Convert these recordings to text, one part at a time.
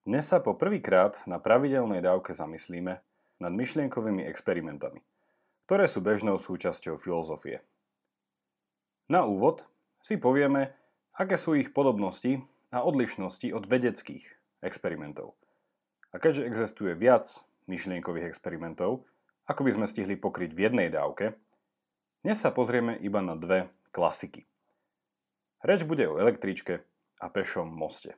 Dnes sa po prvýkrát na pravidelnej dávke zamyslíme nad myšlienkovými experimentami, ktoré sú bežnou súčasťou filozofie. Na úvod si povieme, aké sú ich podobnosti a odlišnosti od vedeckých experimentov. A keďže existuje viac myšlienkových experimentov, ako by sme stihli pokryť v jednej dávke, dnes sa pozrieme iba na dve klasiky. Reč bude o električke a pešom moste.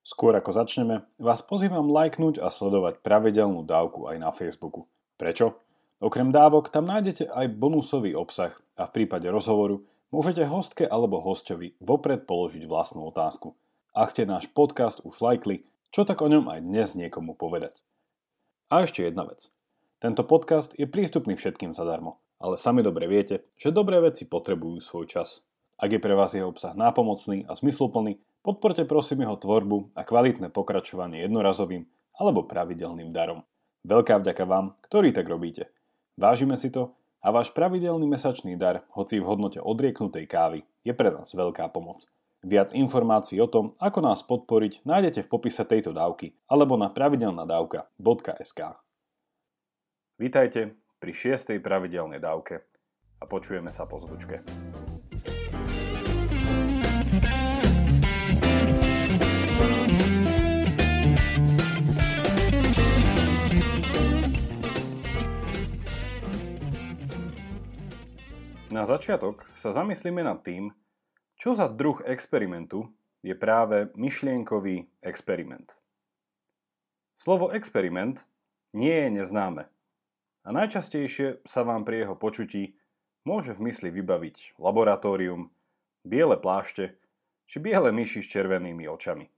Skôr ako začneme, vás pozývam lajknúť a sledovať pravidelnú dávku aj na Facebooku. Prečo? Okrem dávok tam nájdete aj bonusový obsah a v prípade rozhovoru môžete hostke alebo hostovi vopred položiť vlastnú otázku. Ak ste náš podcast už lajkli, čo tak o ňom aj dnes niekomu povedať. A ešte jedna vec. Tento podcast je prístupný všetkým zadarmo, ale sami dobre viete, že dobré veci potrebujú svoj čas. Ak je pre vás jeho obsah nápomocný a zmysluplný, Podporte prosím jeho tvorbu a kvalitné pokračovanie jednorazovým alebo pravidelným darom. Veľká vďaka vám, ktorí tak robíte. Vážime si to a váš pravidelný mesačný dar, hoci v hodnote odrieknutej kávy, je pre nás veľká pomoc. Viac informácií o tom, ako nás podporiť, nájdete v popise tejto dávky alebo na pravidelnadavka.sk Vítajte pri šiestej pravidelnej dávke a počujeme sa po zvučke. Na začiatok sa zamyslíme nad tým, čo za druh experimentu je práve myšlienkový experiment. Slovo experiment nie je neznáme a najčastejšie sa vám pri jeho počutí môže v mysli vybaviť laboratórium, biele plášte či biele myši s červenými očami.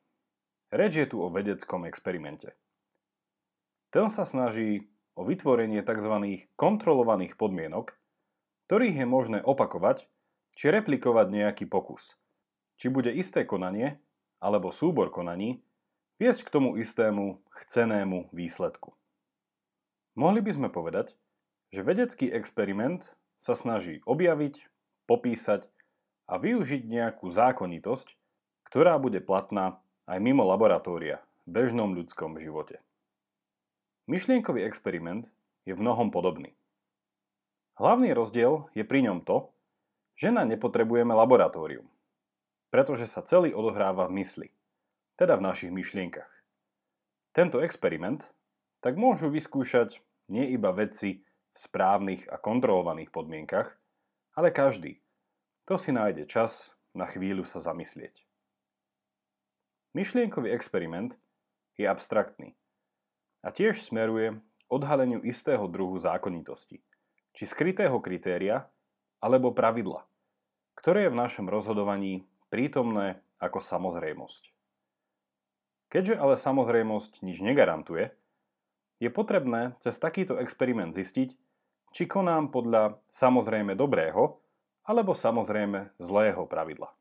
Reč je tu o vedeckom experimente. Ten sa snaží o vytvorenie tzv. kontrolovaných podmienok, ktorých je možné opakovať či replikovať nejaký pokus. Či bude isté konanie alebo súbor konaní viesť k tomu istému chcenému výsledku. Mohli by sme povedať, že vedecký experiment sa snaží objaviť, popísať a využiť nejakú zákonitosť, ktorá bude platná aj mimo laboratória v bežnom ľudskom živote. Myšlienkový experiment je v mnohom podobný. Hlavný rozdiel je pri ňom to, že na nepotrebujeme laboratórium, pretože sa celý odohráva v mysli, teda v našich myšlienkach. Tento experiment tak môžu vyskúšať nie iba vedci v správnych a kontrolovaných podmienkach, ale každý, kto si nájde čas na chvíľu sa zamyslieť. Myšlienkový experiment je abstraktný a tiež smeruje odhaleniu istého druhu zákonitosti – či skrytého kritéria alebo pravidla, ktoré je v našom rozhodovaní prítomné ako samozrejmosť. Keďže ale samozrejmosť nič negarantuje, je potrebné cez takýto experiment zistiť, či konám podľa samozrejme dobrého alebo samozrejme zlého pravidla.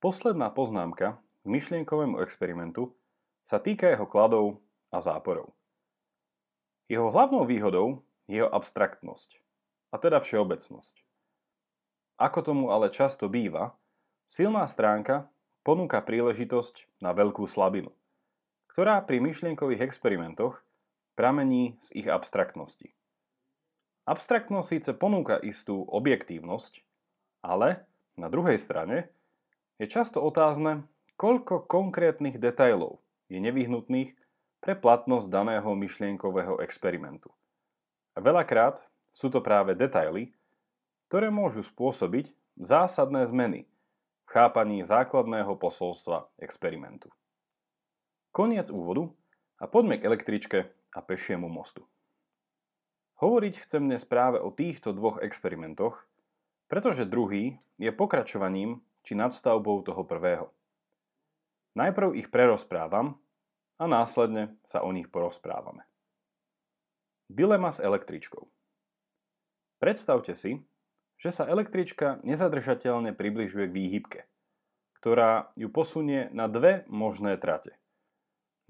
Posledná poznámka k myšlienkovému experimentu sa týka jeho kladov a záporov. Jeho hlavnou výhodou jeho abstraktnosť, a teda všeobecnosť. Ako tomu ale často býva, silná stránka ponúka príležitosť na veľkú slabinu, ktorá pri myšlienkových experimentoch pramení z ich abstraktnosti. Abstraktnosť síce ponúka istú objektívnosť, ale na druhej strane je často otázne, koľko konkrétnych detailov je nevyhnutných pre platnosť daného myšlienkového experimentu. A veľakrát sú to práve detaily, ktoré môžu spôsobiť zásadné zmeny v chápaní základného posolstva experimentu. Koniec úvodu a poďme k električke a pešiemu mostu. Hovoriť chcem dnes práve o týchto dvoch experimentoch, pretože druhý je pokračovaním či nadstavbou toho prvého. Najprv ich prerozprávam a následne sa o nich porozprávame. Dilema s električkou. Predstavte si, že sa električka nezadržateľne približuje k výhybke, ktorá ju posunie na dve možné trate.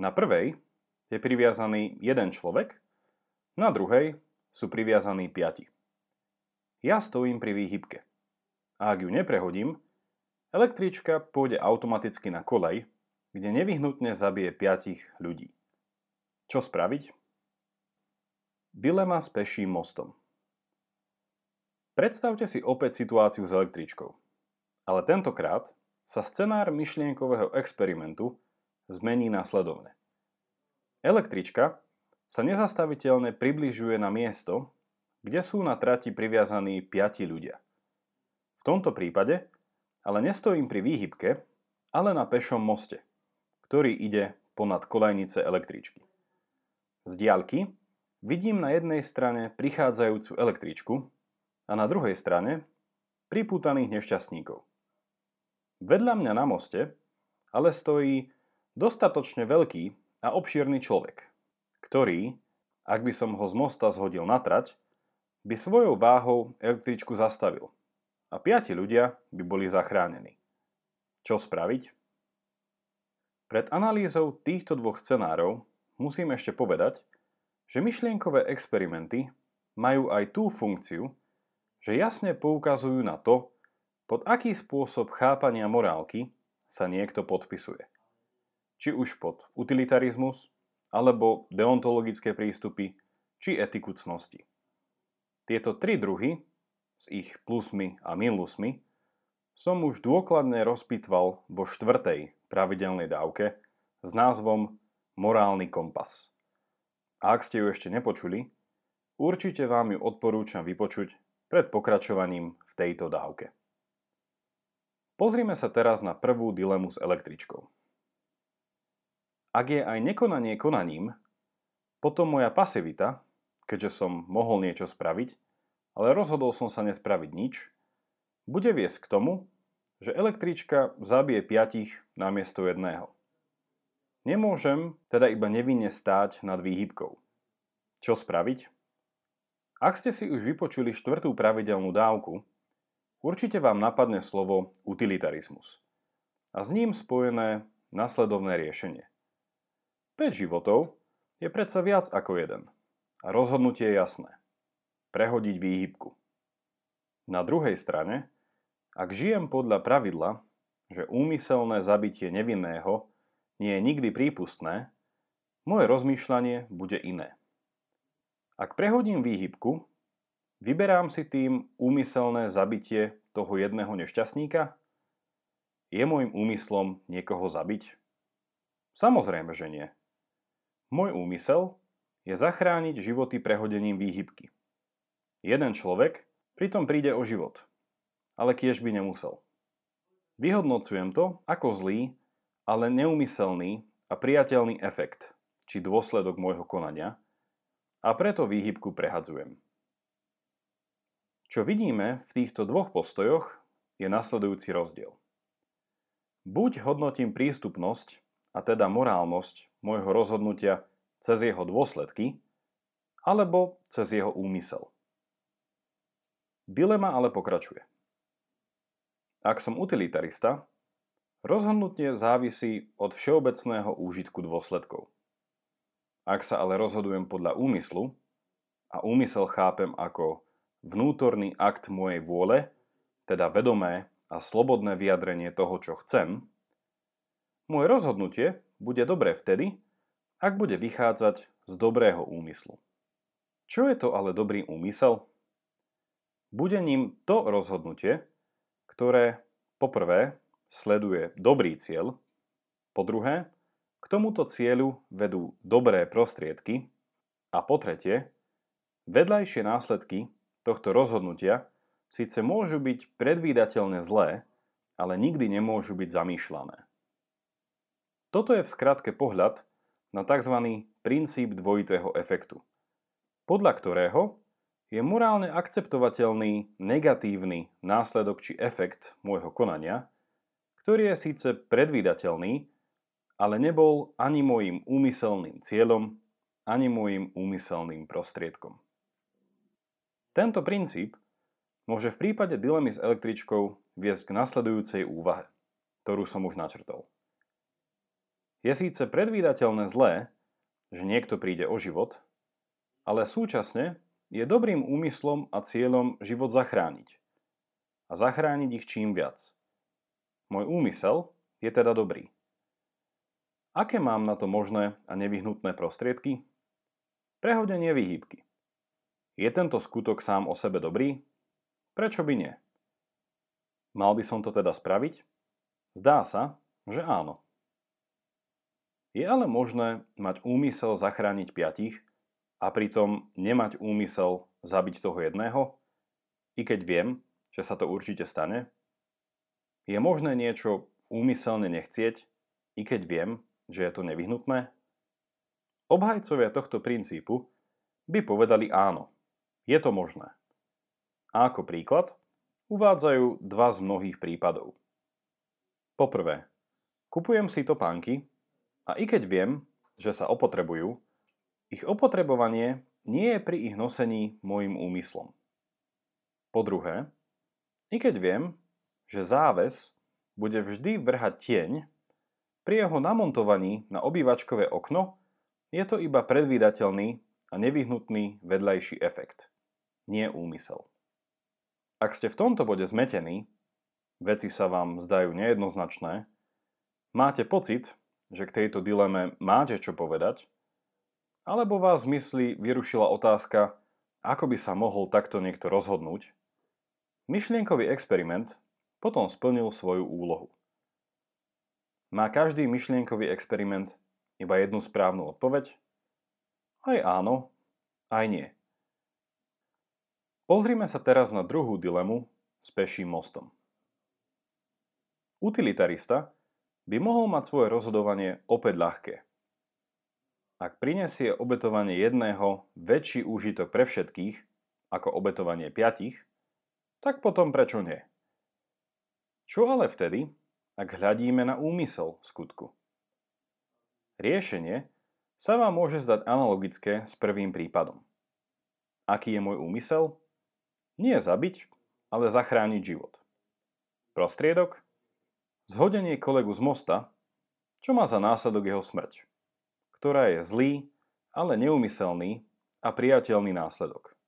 Na prvej je priviazaný jeden človek, na druhej sú priviazaní piati. Ja stojím pri výhybke. A ak ju neprehodím, električka pôjde automaticky na kolej, kde nevyhnutne zabije piatich ľudí. Čo spraviť? Dilema s peším mostom. Predstavte si opäť situáciu s električkou. Ale tentokrát sa scenár myšlienkového experimentu zmení následovne. Električka sa nezastaviteľne približuje na miesto, kde sú na trati priviazaní piati ľudia. V tomto prípade ale nestojím pri výhybke, ale na pešom moste, ktorý ide ponad kolejnice električky. Z diaľky vidím na jednej strane prichádzajúcu električku a na druhej strane pripútaných nešťastníkov. Vedľa mňa na moste ale stojí dostatočne veľký a obšírny človek, ktorý, ak by som ho z mosta zhodil na trať, by svojou váhou električku zastavil a piati ľudia by boli zachránení. Čo spraviť? Pred analýzou týchto dvoch scenárov musím ešte povedať, že myšlienkové experimenty majú aj tú funkciu, že jasne poukazujú na to, pod aký spôsob chápania morálky sa niekto podpisuje. Či už pod utilitarizmus, alebo deontologické prístupy, či etiku cnosti. Tieto tri druhy, s ich plusmi a minusmi, som už dôkladne rozpitval vo štvrtej pravidelnej dávke s názvom Morálny kompas. A ak ste ju ešte nepočuli, určite vám ju odporúčam vypočuť pred pokračovaním v tejto dávke. Pozrime sa teraz na prvú dilemu s električkou. Ak je aj nekonanie konaním, potom moja pasivita keďže som mohol niečo spraviť, ale rozhodol som sa nespraviť nič, bude viesť k tomu, že električka zabije piatich namiesto jedného. Nemôžem teda iba nevinne stáť nad výhybkou. Čo spraviť? Ak ste si už vypočuli štvrtú pravidelnú dávku, určite vám napadne slovo utilitarizmus a s ním spojené nasledovné riešenie. 5 životov je predsa viac ako jeden – a rozhodnutie je jasné. Prehodiť výhybku. Na druhej strane, ak žijem podľa pravidla, že úmyselné zabitie nevinného nie je nikdy prípustné, moje rozmýšľanie bude iné. Ak prehodím výhybku, vyberám si tým úmyselné zabitie toho jedného nešťastníka? Je môjim úmyslom niekoho zabiť? Samozrejme, že nie. Môj úmysel je zachrániť životy prehodením výhybky. Jeden človek pritom príde o život, ale kiež by nemusel. Vyhodnocujem to ako zlý, ale neumyselný a priateľný efekt či dôsledok môjho konania a preto výhybku prehadzujem. Čo vidíme v týchto dvoch postojoch je nasledujúci rozdiel. Buď hodnotím prístupnosť, a teda morálnosť môjho rozhodnutia cez jeho dôsledky alebo cez jeho úmysel. Dilema ale pokračuje. Ak som utilitarista, rozhodnutie závisí od všeobecného úžitku dôsledkov. Ak sa ale rozhodujem podľa úmyslu, a úmysel chápem ako vnútorný akt mojej vôle, teda vedomé a slobodné vyjadrenie toho, čo chcem, moje rozhodnutie bude dobré vtedy, ak bude vychádzať z dobrého úmyslu. Čo je to ale dobrý úmysel? Bude ním to rozhodnutie, ktoré poprvé sleduje dobrý cieľ, po druhé, k tomuto cieľu vedú dobré prostriedky a po tretie, vedľajšie následky tohto rozhodnutia síce môžu byť predvídateľne zlé, ale nikdy nemôžu byť zamýšľané. Toto je v skratke pohľad na tzv. princíp dvojitého efektu, podľa ktorého je morálne akceptovateľný negatívny následok či efekt môjho konania, ktorý je síce predvídateľný, ale nebol ani môjim úmyselným cieľom, ani môjim úmyselným prostriedkom. Tento princíp môže v prípade dilemy s električkou viesť k nasledujúcej úvahe, ktorú som už načrtol. Je síce predvídateľné zlé, že niekto príde o život, ale súčasne je dobrým úmyslom a cieľom život zachrániť. A zachrániť ich čím viac. Môj úmysel je teda dobrý. Aké mám na to možné a nevyhnutné prostriedky? Prehodenie výhybky. Je tento skutok sám o sebe dobrý? Prečo by nie? Mal by som to teda spraviť? Zdá sa, že áno. Je ale možné mať úmysel zachrániť piatich a pritom nemať úmysel zabiť toho jedného? I keď viem, že sa to určite stane? Je možné niečo úmyselne nechcieť, i keď viem, že je to nevyhnutné? Obhajcovia tohto princípu by povedali áno, je to možné. A ako príklad uvádzajú dva z mnohých prípadov. Poprvé, kupujem si topánky a i keď viem, že sa opotrebujú, ich opotrebovanie nie je pri ich nosení môjim úmyslom. Po druhé, i keď viem, že záves bude vždy vrhať tieň, pri jeho namontovaní na obývačkové okno je to iba predvídateľný a nevyhnutný vedľajší efekt, nie úmysel. Ak ste v tomto bode zmetení, veci sa vám zdajú nejednoznačné, máte pocit, že k tejto dileme máte čo povedať, alebo vás v mysli vyrušila otázka, ako by sa mohol takto niekto rozhodnúť, myšlienkový experiment potom splnil svoju úlohu. Má každý myšlienkový experiment iba jednu správnu odpoveď? Aj áno, aj nie. Pozrime sa teraz na druhú dilemu s peším mostom. Utilitarista by mohol mať svoje rozhodovanie opäť ľahké. Ak prinesie obetovanie jedného väčší úžitok pre všetkých ako obetovanie piatich, tak potom prečo nie? Čo ale vtedy, ak hľadíme na úmysel skutku? Riešenie sa vám môže zdať analogické s prvým prípadom. Aký je môj úmysel? Nie zabiť, ale zachrániť život. Prostriedok? Zhodenie kolegu z mosta, čo má za následok jeho smrť, ktorá je zlý, ale neumyselný a priateľný následok.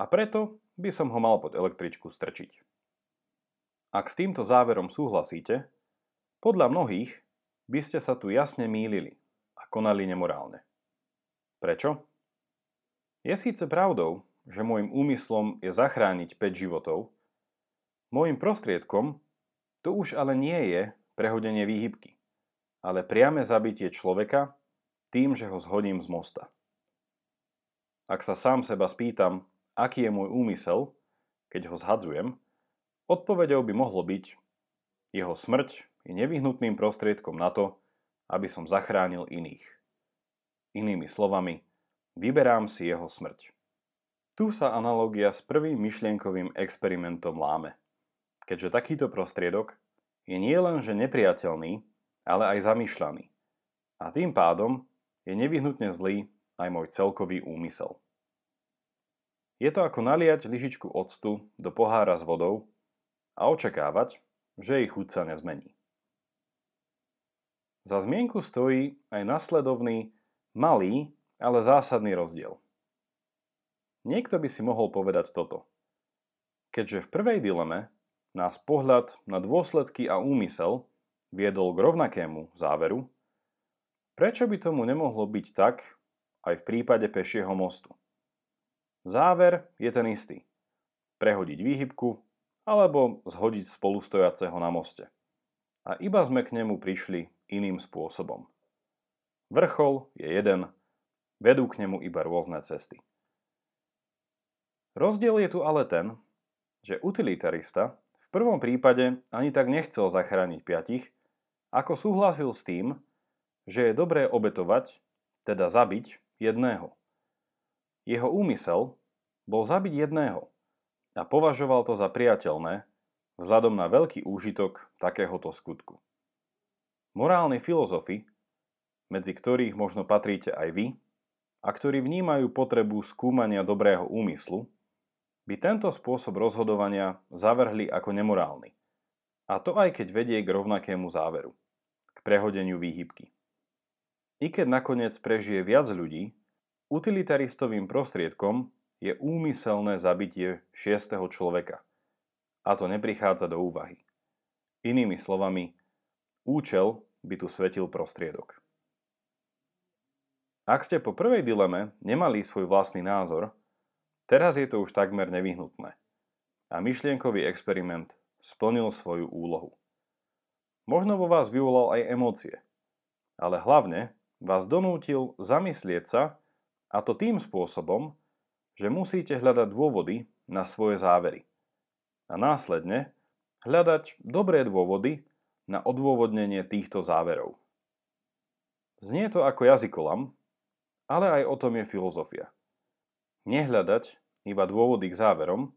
A preto by som ho mal pod električku strčiť. Ak s týmto záverom súhlasíte, podľa mnohých by ste sa tu jasne mýlili a konali nemorálne. Prečo? Je síce pravdou, že môjim úmyslom je zachrániť 5 životov, môjim prostriedkom to už ale nie je prehodenie výhybky, ale priame zabitie človeka tým, že ho zhodím z mosta. Ak sa sám seba spýtam, aký je môj úmysel, keď ho zhadzujem, Odpovedou by mohlo byť, jeho smrť je nevyhnutným prostriedkom na to, aby som zachránil iných. Inými slovami, vyberám si jeho smrť. Tu sa analogia s prvým myšlienkovým experimentom láme, keďže takýto prostriedok je nielenže nepriateľný, ale aj zamýšľaný. A tým pádom je nevyhnutne zlý aj môj celkový úmysel. Je to ako naliať lyžičku octu do pohára s vodou a očakávať, že ich chuť sa nezmení. Za zmienku stojí aj nasledovný, malý, ale zásadný rozdiel. Niekto by si mohol povedať toto. Keďže v prvej dileme nás pohľad na dôsledky a úmysel viedol k rovnakému záveru, prečo by tomu nemohlo byť tak aj v prípade pešieho mostu? Záver je ten istý. Prehodiť výhybku alebo zhodiť spolustojaceho na moste. A iba sme k nemu prišli iným spôsobom. Vrchol je jeden, vedú k nemu iba rôzne cesty. Rozdiel je tu ale ten, že utilitarista v prvom prípade ani tak nechcel zachrániť piatich, ako súhlasil s tým, že je dobré obetovať, teda zabiť jedného. Jeho úmysel bol zabiť jedného, a považoval to za priateľné vzhľadom na veľký úžitok takéhoto skutku. Morálni filozofi, medzi ktorých možno patríte aj vy, a ktorí vnímajú potrebu skúmania dobrého úmyslu, by tento spôsob rozhodovania zavrhli ako nemorálny. A to aj keď vedie k rovnakému záveru, k prehodeniu výhybky. I keď nakoniec prežije viac ľudí, utilitaristovým prostriedkom je úmyselné zabitie šiestého človeka. A to neprichádza do úvahy. Inými slovami, účel by tu svetil prostriedok. Ak ste po prvej dileme nemali svoj vlastný názor, teraz je to už takmer nevyhnutné. A myšlienkový experiment splnil svoju úlohu. Možno vo vás vyvolal aj emócie, ale hlavne vás donútil zamyslieť sa, a to tým spôsobom, že musíte hľadať dôvody na svoje závery. A následne hľadať dobré dôvody na odôvodnenie týchto záverov. Znie to ako jazykolam, ale aj o tom je filozofia. Nehľadať iba dôvody k záverom,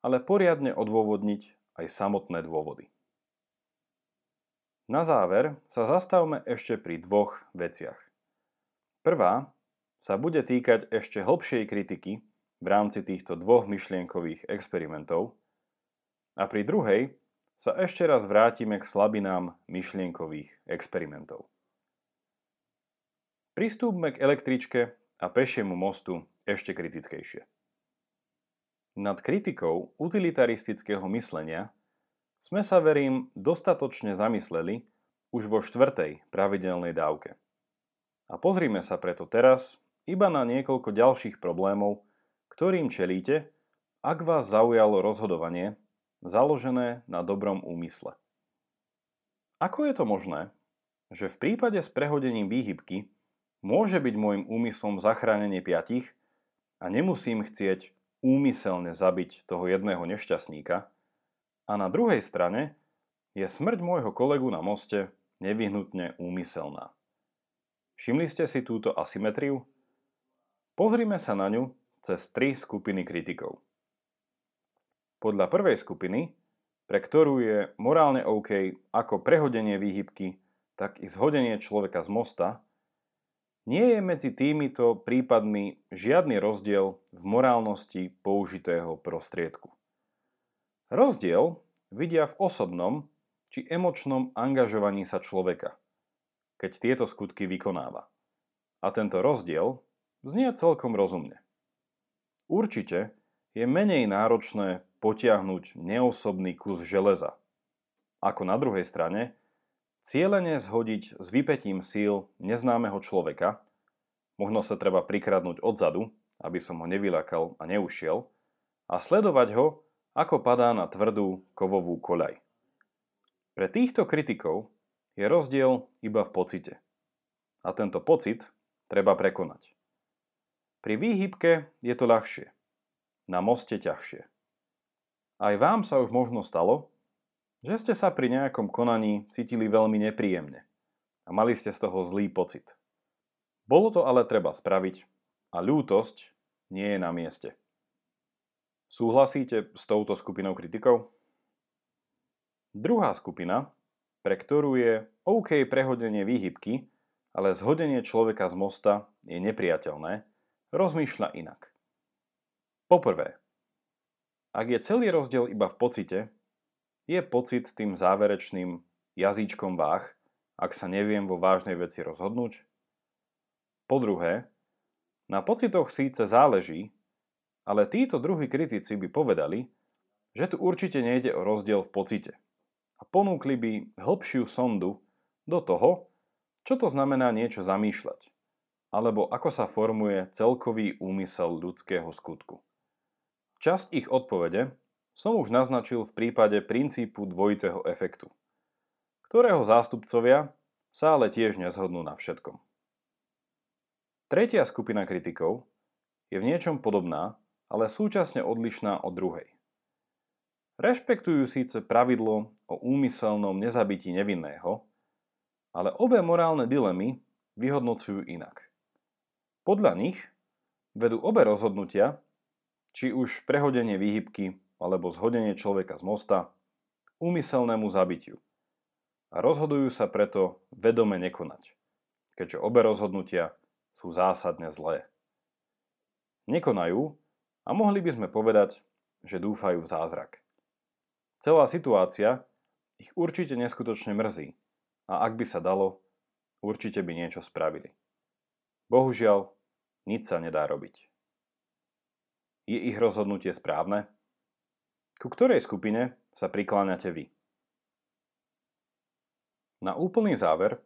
ale poriadne odôvodniť aj samotné dôvody. Na záver sa zastavme ešte pri dvoch veciach. Prvá sa bude týkať ešte hlbšej kritiky v rámci týchto dvoch myšlienkových experimentov a pri druhej sa ešte raz vrátime k slabinám myšlienkových experimentov. Pristúpme k električke a pešiemu mostu ešte kritickejšie. Nad kritikou utilitaristického myslenia sme sa, verím, dostatočne zamysleli už vo štvrtej pravidelnej dávke. A pozrime sa preto teraz iba na niekoľko ďalších problémov, ktorým čelíte, ak vás zaujalo rozhodovanie založené na dobrom úmysle. Ako je to možné, že v prípade s prehodením výhybky môže byť môjim úmyslom zachránenie piatich a nemusím chcieť úmyselne zabiť toho jedného nešťastníka a na druhej strane je smrť môjho kolegu na moste nevyhnutne úmyselná. Všimli ste si túto asymetriu? Pozrime sa na ňu cez tri skupiny kritikov. Podľa prvej skupiny, pre ktorú je morálne OK ako prehodenie výhybky, tak i zhodenie človeka z mosta, nie je medzi týmito prípadmi žiadny rozdiel v morálnosti použitého prostriedku. Rozdiel vidia v osobnom či emočnom angažovaní sa človeka, keď tieto skutky vykonáva. A tento rozdiel znie celkom rozumne. Určite je menej náročné potiahnuť neosobný kus železa. Ako na druhej strane, cieľene zhodiť s vypetím síl neznámeho človeka, možno sa treba prikradnúť odzadu, aby som ho nevylakal a neušiel, a sledovať ho, ako padá na tvrdú kovovú koľaj. Pre týchto kritikov je rozdiel iba v pocite. A tento pocit treba prekonať. Pri výhybke je to ľahšie, na moste ťažšie. Aj vám sa už možno stalo, že ste sa pri nejakom konaní cítili veľmi nepríjemne a mali ste z toho zlý pocit. Bolo to ale treba spraviť a ľútosť nie je na mieste. Súhlasíte s touto skupinou kritikov? Druhá skupina, pre ktorú je OK prehodenie výhybky, ale zhodenie človeka z mosta je nepriateľné, rozmýšľa inak. Poprvé, ak je celý rozdiel iba v pocite, je pocit tým záverečným jazyčkom váh, ak sa neviem vo vážnej veci rozhodnúť? Po druhé, na pocitoch síce záleží, ale títo druhí kritici by povedali, že tu určite nejde o rozdiel v pocite a ponúkli by hĺbšiu sondu do toho, čo to znamená niečo zamýšľať, alebo ako sa formuje celkový úmysel ľudského skutku. Časť ich odpovede som už naznačil v prípade princípu dvojitého efektu, ktorého zástupcovia sa ale tiež nezhodnú na všetkom. Tretia skupina kritikov je v niečom podobná, ale súčasne odlišná od druhej. Rešpektujú síce pravidlo o úmyselnom nezabití nevinného, ale obe morálne dilemy vyhodnocujú inak. Podľa nich vedú obe rozhodnutia či už prehodenie výhybky alebo zhodenie človeka z mosta, úmyselnému zabitiu. A rozhodujú sa preto vedome nekonať, keďže obe rozhodnutia sú zásadne zlé. Nekonajú a mohli by sme povedať, že dúfajú v zázrak. Celá situácia ich určite neskutočne mrzí a ak by sa dalo, určite by niečo spravili. Bohužiaľ, nič sa nedá robiť. Je ich rozhodnutie správne? Ku ktorej skupine sa prikláňate vy? Na úplný záver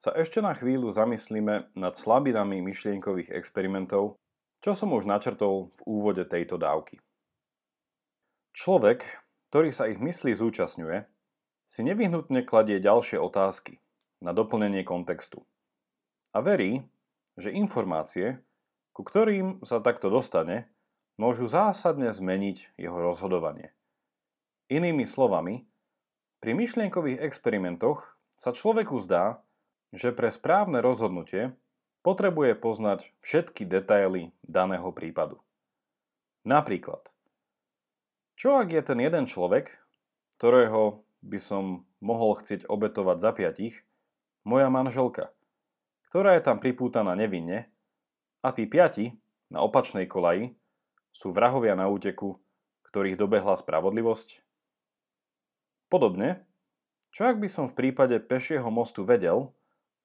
sa ešte na chvíľu zamyslíme nad slabinami myšlienkových experimentov, čo som už načrtol v úvode tejto dávky. Človek, ktorý sa ich myslí zúčastňuje, si nevyhnutne kladie ďalšie otázky na doplnenie kontextu. A verí, že informácie, ku ktorým sa takto dostane, môžu zásadne zmeniť jeho rozhodovanie. Inými slovami, pri myšlienkových experimentoch sa človeku zdá, že pre správne rozhodnutie potrebuje poznať všetky detaily daného prípadu. Napríklad, čo ak je ten jeden človek, ktorého by som mohol chcieť obetovať za piatich, moja manželka, ktorá je tam pripútaná nevinne, a tí piati na opačnej kolaji sú vrahovia na úteku, ktorých dobehla spravodlivosť? Podobne, čo ak by som v prípade pešieho mostu vedel,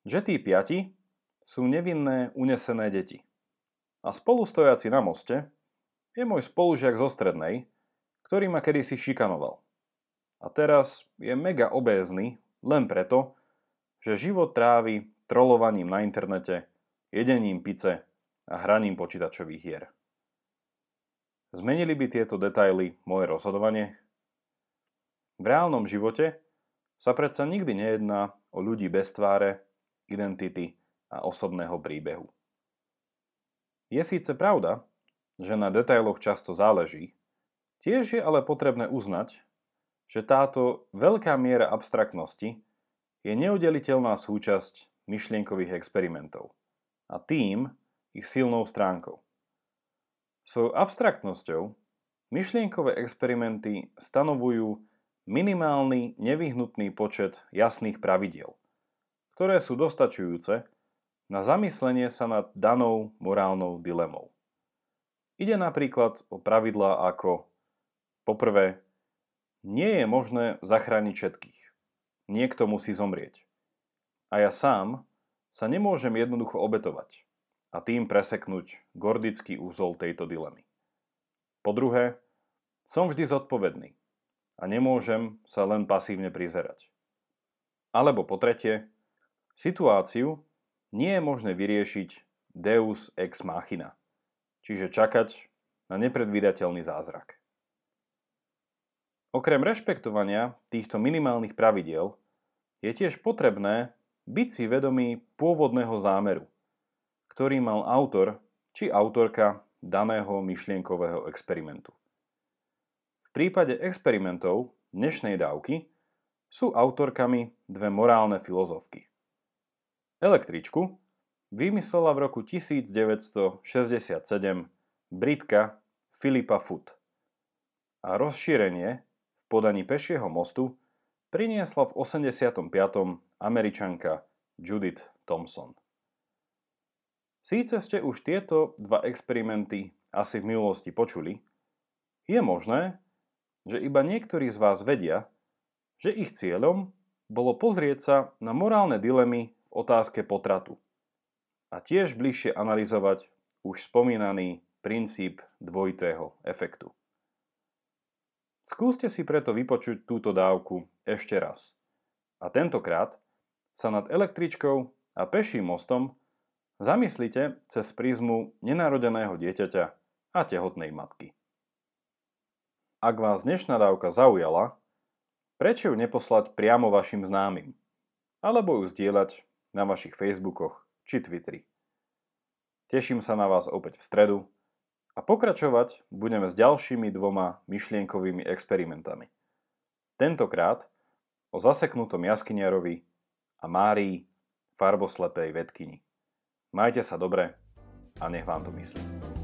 že tí piati sú nevinné unesené deti. A spolu stojaci na moste je môj spolužiak zo strednej, ktorý ma kedysi šikanoval. A teraz je mega obézny len preto, že život trávi trolovaním na internete, jedením pice a hraním počítačových hier. Zmenili by tieto detaily moje rozhodovanie? V reálnom živote sa predsa nikdy nejedná o ľudí bez tváre, identity a osobného príbehu. Je síce pravda, že na detailoch často záleží, tiež je ale potrebné uznať, že táto veľká miera abstraktnosti je neudeliteľná súčasť myšlienkových experimentov a tým ich silnou stránkou. Svojou abstraktnosťou myšlienkové experimenty stanovujú minimálny nevyhnutný počet jasných pravidiel, ktoré sú dostačujúce na zamyslenie sa nad danou morálnou dilemou. Ide napríklad o pravidlá ako poprvé, nie je možné zachrániť všetkých. Niekto musí zomrieť. A ja sám sa nemôžem jednoducho obetovať a tým preseknúť gordický úzol tejto dilemy. Po druhé, som vždy zodpovedný a nemôžem sa len pasívne prizerať. Alebo po tretie, situáciu nie je možné vyriešiť deus ex machina, čiže čakať na nepredvídateľný zázrak. Okrem rešpektovania týchto minimálnych pravidiel je tiež potrebné byť si vedomý pôvodného zámeru, ktorý mal autor či autorka daného myšlienkového experimentu prípade experimentov dnešnej dávky sú autorkami dve morálne filozofky. Električku vymyslela v roku 1967 Britka Filipa Foot a rozšírenie v podaní pešieho mostu priniesla v 85. američanka Judith Thompson. Síce ste už tieto dva experimenty asi v minulosti počuli, je možné, že iba niektorí z vás vedia, že ich cieľom bolo pozrieť sa na morálne dilemy v otázke potratu a tiež bližšie analyzovať už spomínaný princíp dvojitého efektu. Skúste si preto vypočuť túto dávku ešte raz. A tentokrát sa nad električkou a peším mostom zamyslite cez prízmu nenarodeného dieťaťa a tehotnej matky. Ak vás dnešná dávka zaujala, prečo ju neposlať priamo vašim známym? Alebo ju zdieľať na vašich Facebookoch či Twitteri. Teším sa na vás opäť v stredu a pokračovať budeme s ďalšími dvoma myšlienkovými experimentami. Tentokrát o zaseknutom jaskyniarovi a Márii farboslepej vedkyni. Majte sa dobre a nech vám to myslí.